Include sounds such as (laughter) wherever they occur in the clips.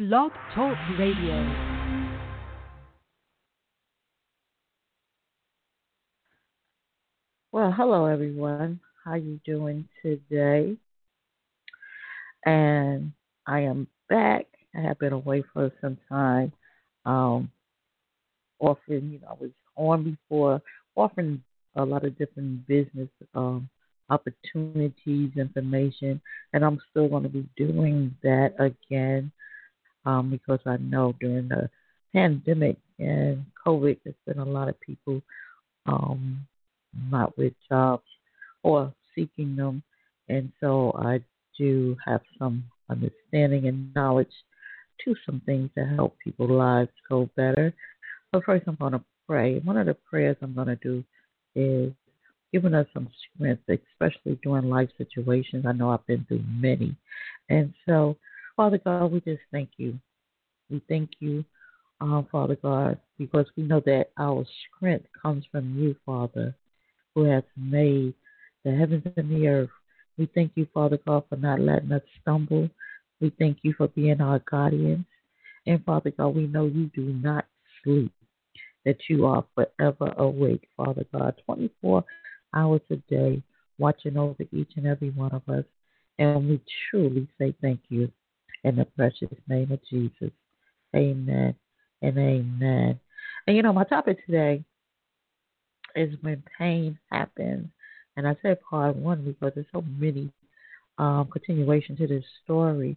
Blog Talk Radio. Well, hello everyone. How you doing today? And I am back. I have been away for some time. Um, offering, you know, I was on before, offering a lot of different business um, opportunities, information, and I'm still going to be doing that again um, because I know during the pandemic and COVID, there's been a lot of people um, not with jobs or seeking them. And so I do have some understanding and knowledge to some things to help people's lives go better. But first, I'm going to pray. One of the prayers I'm going to do is giving us some strength, especially during life situations. I know I've been through many. And so, Father God, we just thank you. We thank you, uh, Father God, because we know that our strength comes from you, Father who has made the heavens and the earth. We thank you, Father God, for not letting us stumble. We thank you for being our guardians. And Father God, we know you do not sleep, that you are forever awake, Father God, 24 hours a day, watching over each and every one of us. And we truly say thank you in the precious name of Jesus. Amen and amen. And you know, my topic today is when pain happens. And I said part one because there's so many um, continuation to this story.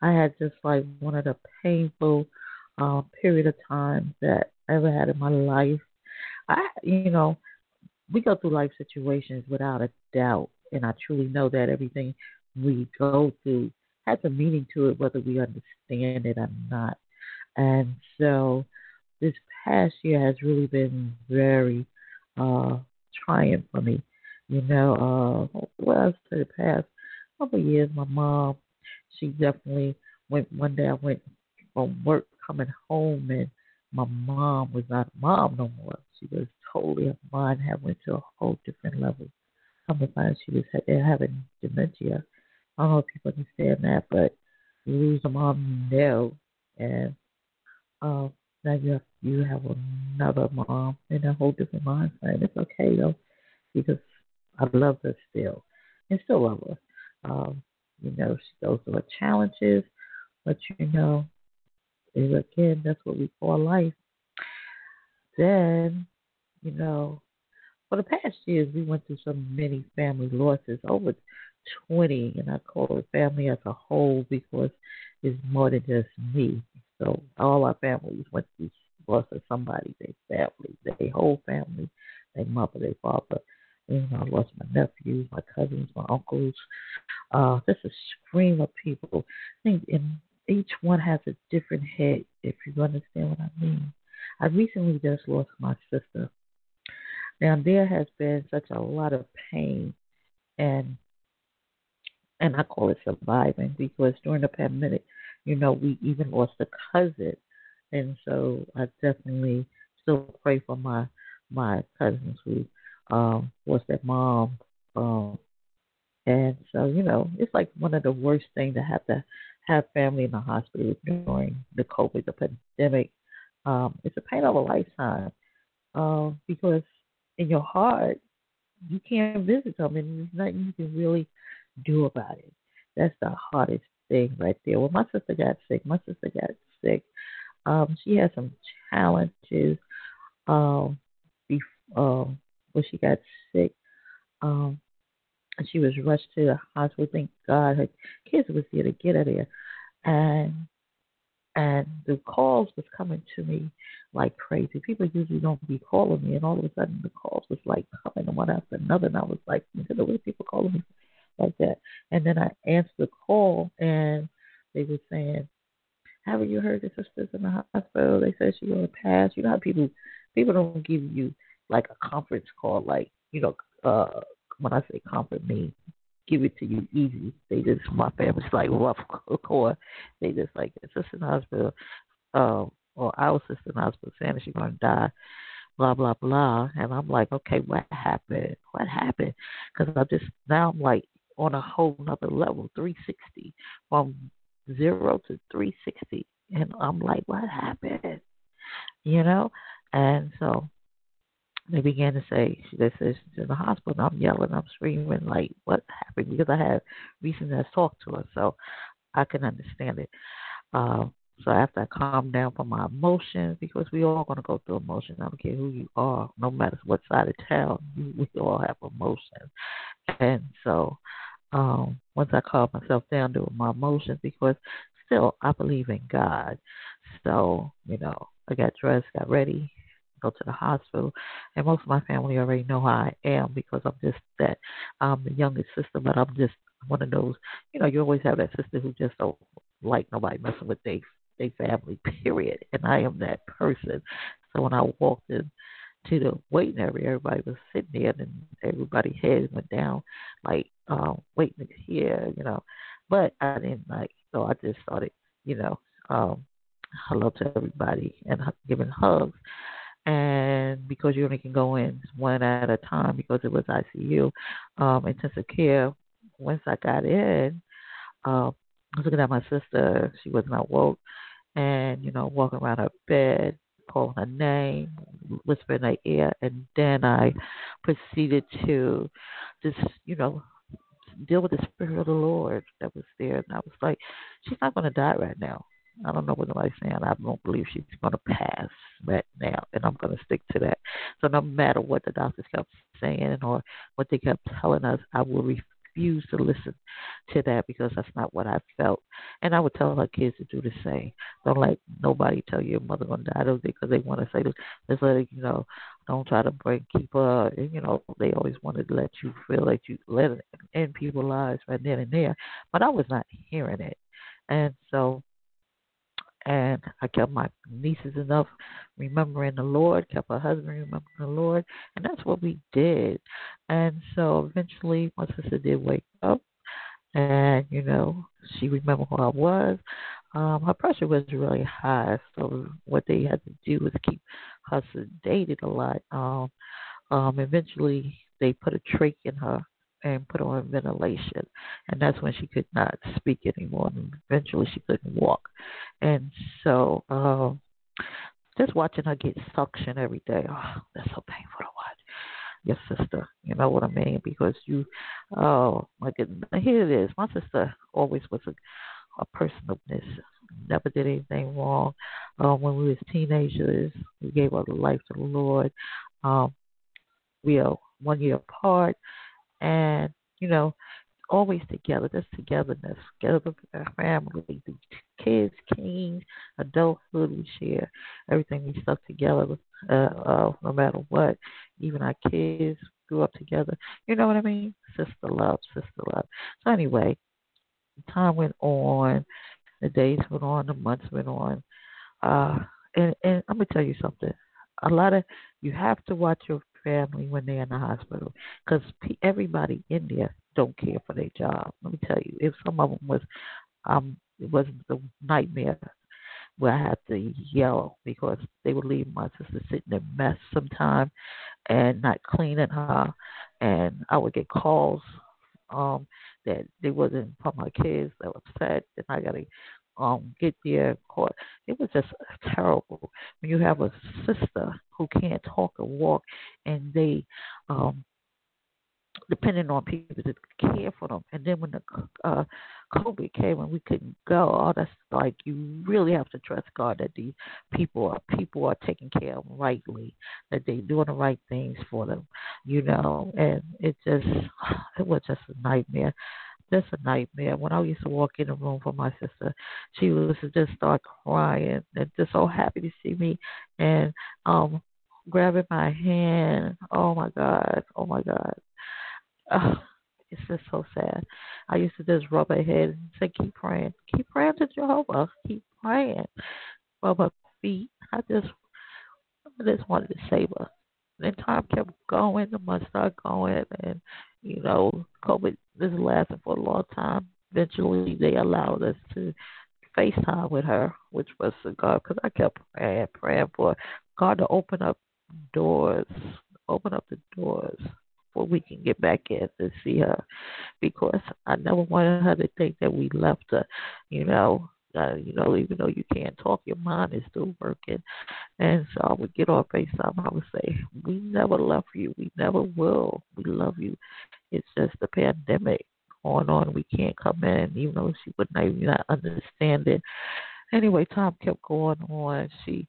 I had just like one of the painful uh, period of time that I ever had in my life. I, you know, we go through life situations without a doubt, and I truly know that everything we go through has a meaning to it, whether we understand it or not. And so, this past year has really been very uh, trying for me. You know, uh, well, for the past couple of years, my mom, she definitely went. One day, I went from work coming home, and my mom was not a mom no more. She was totally her mind had went to a whole different level. Come to find she was having dementia. I don't know if people understand that, but you lose a mom, know, and um, now you have you have another mom in a whole different mind frame. It's okay though, because I love her still, and still love her. Um, you know, through her challenges, but you know, again that's what we call life. Then, you know, for the past years we went through so many family losses, over twenty, and I call it family as a whole because it's more than just me. So all our families went through loss of somebody, their family, their whole family, their mother, their father. You know, I lost my nephews, my cousins, my uncles. Uh, just a scream of people. I think each one has a different head, if you understand what I mean. I recently just lost my sister. Now there has been such a lot of pain and and I call it surviving because during the pandemic you know, we even lost a cousin, and so I definitely still pray for my my cousins who um, lost their mom. Um, and so, you know, it's like one of the worst things to have to have family in the hospital during the COVID, the pandemic. Um, it's a pain of a lifetime um, because in your heart, you can't visit them and there's nothing you can really do about it. That's the hardest thing right there. Well, my sister got sick, my sister got sick. Um, she had some challenges um, before, um, when she got sick. Um, and she was rushed to the hospital. Thank God her kids was there to get her there. And and the calls was coming to me like crazy. People usually don't be calling me, and all of a sudden the calls was like coming one after another, and I was like, you know, the way people calling me like that. And then I answered the call and they were saying, haven't you heard the sister's in the hospital? They said she's gonna pass. You know how people people don't give you like a conference call, like you know, uh, when I say comfort me, give it to you easy. They just my family's like rough core. They just like it's just in the hospital, um, or our sister in the hospital saying she's gonna die, blah blah blah. And I'm like, okay, what happened? What happened? Because I just now I'm like on a whole nother level, 360 from zero to 360, and I'm like, what happened? You know, and so they began to say, they said she's in the hospital. And I'm yelling, I'm screaming, like, what happened? Because I had recently talked to her, so I can understand it. Uh, so after I calm down from my emotions, because we all to go through emotions. I don't care who you are, no matter what side of town, (laughs) we all have emotions. And so um, once I calmed myself down to my emotions, because still I believe in God. So, you know, I got dressed, got ready, go to the hospital. And most of my family already know how I am because I'm just that I'm the youngest sister, but I'm just one of those. You know, you always have that sister who just don't like nobody messing with their their family. (laughs) Period. And I am that person. So when I walked in to the waiting area, everybody was sitting there, and everybody's head went down, like um, waiting to hear, you know. But I didn't like, so I just started, you know, um, hello to everybody and giving hugs and because you only can go in one at a time because it was ICU, um, intensive care. Once I got in, uh, I was looking at my sister. She was not woke, and you know, walking around her bed, calling her name, whispering in her ear, and then I proceeded to just, you know, deal with the spirit of the Lord that was there. And I was like, she's not going to die right now. I don't know what nobody's saying. I don't believe she's going to pass right now, and I'm going to stick to that. So no matter what the doctors kept saying or what they kept telling us, I will refuse to listen to that because that's not what I felt. And I would tell her kids to do the same. Don't let nobody tell you your mother to die because they want to say, let's let it, you know, don't try to break, keep her. And, you know, they always wanted to let you feel like you let it in people's lives right then and there. But I was not hearing it. And so and I kept my nieces enough remembering the Lord, kept her husband remembering the Lord, and that's what we did. And so eventually, my sister did wake up, and you know, she remembered who I was. Um, her pressure was really high, so what they had to do was keep her sedated a lot. Um, um, eventually, they put a trach in her and put on ventilation. And that's when she could not speak anymore. And eventually she couldn't walk. And so um, just watching her get suction every day, oh, that's so painful to watch. Your sister, you know what I mean? Because you, oh my goodness, here it is. My sister always was a, a person of this, never did anything wrong. Um, when we was teenagers, we gave our life to the Lord. Um, we are one year apart and you know always together, just togetherness, together with our family, the kids, teens, adulthood, we share everything. We stuck together, uh, uh, no matter what. Even our kids grew up together. You know what I mean? Sister love, sister love. So anyway, time went on, the days went on, the months went on, uh, and and I'm gonna tell you something. A lot of you have to watch your family when they're in the hospital because everybody in there don't care for their job. Let me tell you, if some of them was, um, it was the nightmare where I had to yell because they would leave my sister sitting in mess sometime and not cleaning her, and I would get calls um that they wasn't from my kids that were upset, and I got to um get there court. It was just terrible when you have a sister who can't talk or walk and they um depending on people to care for them. And then when the uh, COVID came and we couldn't go, oh, that's like you really have to trust God that these people are people are taking care of rightly, that they're doing the right things for them, you know. And it just (sighs) it was just a nightmare just a nightmare. When I used to walk in the room for my sister, she to just start crying and just so happy to see me and um grabbing my hand. Oh my God. Oh my God. Uh, it's just so sad. I used to just rub her head and say, Keep praying. Keep praying to Jehovah. Keep praying from her feet. I just, I just wanted to save her. And time kept going, the months started going, and you know, COVID is lasting for a long time. Eventually, they allowed us to FaceTime with her, which was God, because I kept praying, praying for God to open up doors, open up the doors where we can get back in to see her, because I never wanted her to think that we left her, you know. Uh, you know, even though you can't talk, your mind is still working. And so I would get on FaceTime. I would say, We never left you. We never will. We love you. It's just the pandemic going on. We can't come in, even though she would not even not understand it. Anyway, time kept going on. She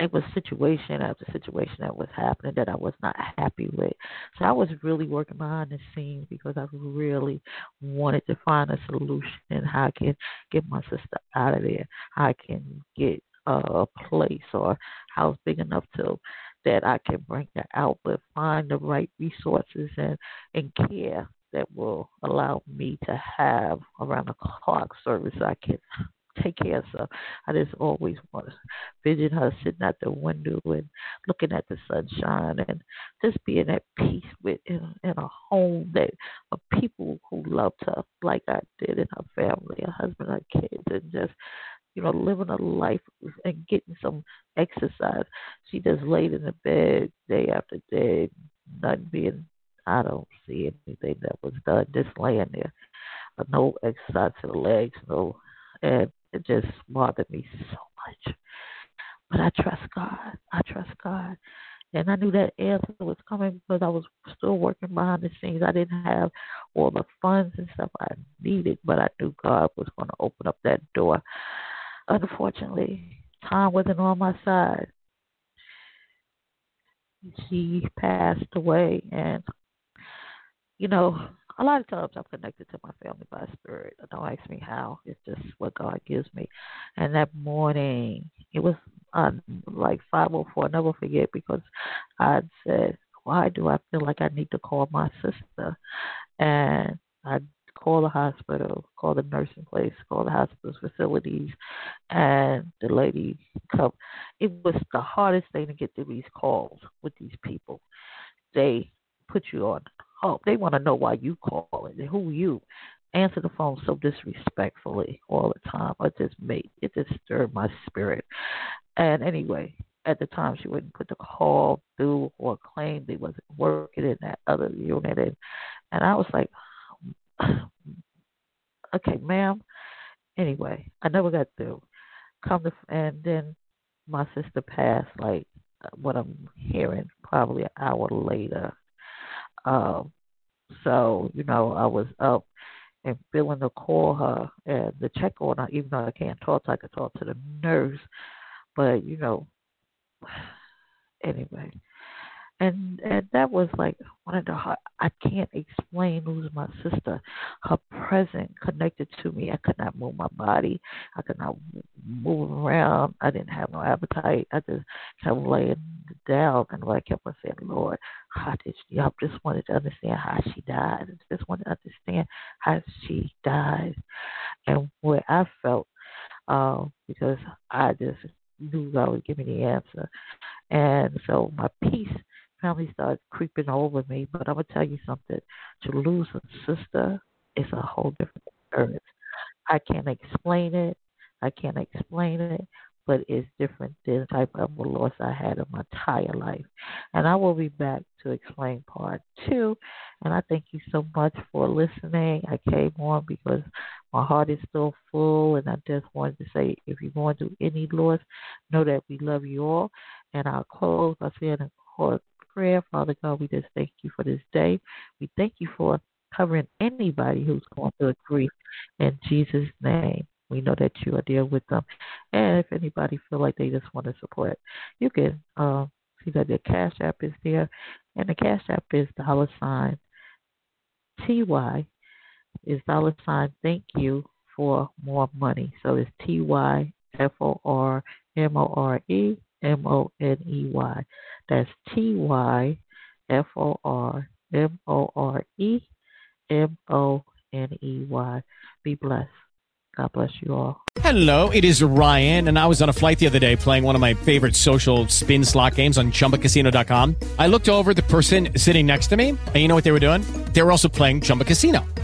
it was situation after situation that was happening that I was not happy with. So I was really working behind the scenes because I really wanted to find a solution and how I can get my sister out of there. How I can get a place or house big enough to that I can bring her out, but find the right resources and and care that will allow me to have around the clock service I can take care of stuff. I just always want to visit her sitting at the window and looking at the sunshine and just being at peace with in, in a home that of people who loved her like I did in her family, her husband, her kids, and just you know, living a life and getting some exercise. She just laid in the bed day after day, not being I don't see anything that was done, just laying there. No exercise to the legs, no and it just bothered me so much. But I trust God. I trust God. And I knew that answer was coming because I was still working behind the scenes. I didn't have all the funds and stuff I needed, but I knew God was going to open up that door. Unfortunately, time wasn't on my side. She passed away, and you know, a lot of times I'm connected to my family by spirit. Don't ask me how. It's just what God gives me. And that morning, it was uh, like 5:04. I'll never forget because I said, "Why do I feel like I need to call my sister?" And I call the hospital, call the nursing place, call the hospital's facilities, and the lady come. It was the hardest thing to get through these calls with these people. They put you on Oh, They want to know why you calling and who you. Answer the phone so disrespectfully all the time. It just made it stirred my spirit. And anyway, at the time she wouldn't put the call through or claim they wasn't working in that other unit and and I was like (sighs) Okay, ma'am. Anyway, I never got through. Come to and then my sister passed like uh, what I'm hearing probably an hour later um, so, you know, I was up and feeling to call her and the check on her, even though I can't talk, I could talk to the nurse. But, you know, (sighs) anyway, and and that was like one of the hard, I can't explain losing my sister. Her presence connected to me. I could not move my body. I could not move around. I didn't have no appetite. I just kept laying down, and I kept on saying, "Lord, how did she?" I just wanted to understand how she died. I just wanted to understand how she died, and what I felt, uh, because I just knew God would give me the answer. And so my peace family started creeping over me. But I'm gonna tell you something: to lose a sister is a whole different experience. I can't explain it. I can't explain it, but it's different than the type of loss I had in my entire life. And I will be back to explain part two. And I thank you so much for listening. I came on because my heart is still full, and I just wanted to say if you're going through any loss, know that we love you all. And I'll close by saying, of course, prayer. Father God, we just thank you for this day. We thank you for covering anybody who's going through grief in Jesus' name. We know that you are there with them. And if anybody feel like they just want to support, you can uh, see that the Cash App is there. And the Cash App is dollar sign TY is dollar sign thank you for more money. So it's T Y F O R M O R E M O N E Y. That's T Y F O R M O R E M O N E Y. Be blessed. God bless you all. Hello, it is Ryan, and I was on a flight the other day playing one of my favorite social spin slot games on chumbacasino.com. I looked over the person sitting next to me, and you know what they were doing? They were also playing Chumba Casino.